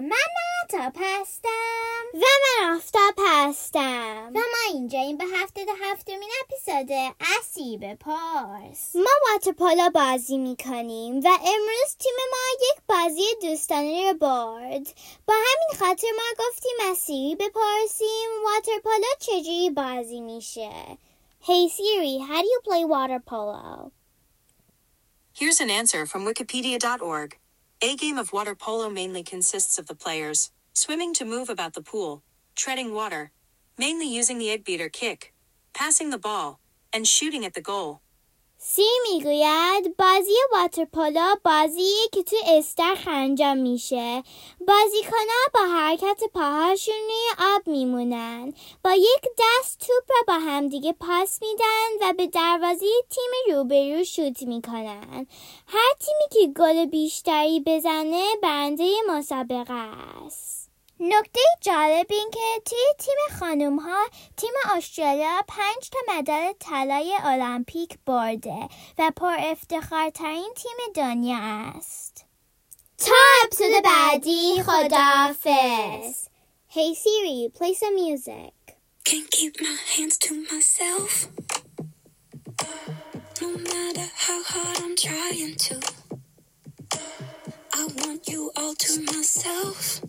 من معتاب هستم و من آفتاب هستم و ما اینجا این به هفته ده هفتمین اپیزود اسیب پارس. ما واترپولو بازی می‌کنیم و امروز تیم ما یک بازی دوستانه رو برد. با همین خاطر ما گفتیم اسیری بپرسیم واترپولو چجوری بازی میشه. Hey Siri, how do you play water polo? Here's an answer from Wikipedia.org. A game of water polo mainly consists of the players swimming to move about the pool, treading water, mainly using the egg beater kick, passing the ball, and shooting at the goal. سی می‌گوید بازی واترپولو بازیه که تو استخر انجام میشه. بازیکنها با حرکت پاهاشون روی آب میمونن. با یک دست توپ را با همدیگه پاس میدن و به دروازه تیم روبرو شوت می‌کنن. هر تیمی که گل بیشتری بزنه برنده مسابقه است. نکته جالب این که توی تیم خانوم ها تیم استرالیا پنج تا مدال طلای المپیک برده و پر افتخارترین تیم دنیا است. تا اپیزود بعدی خداحافظ Hey Siri, play some music. Can't keep my hands to myself. No matter how hard I'm trying to, I want you all to myself.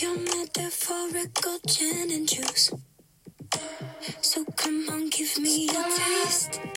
Your metaphorical gin and juice. So come on, give me a taste.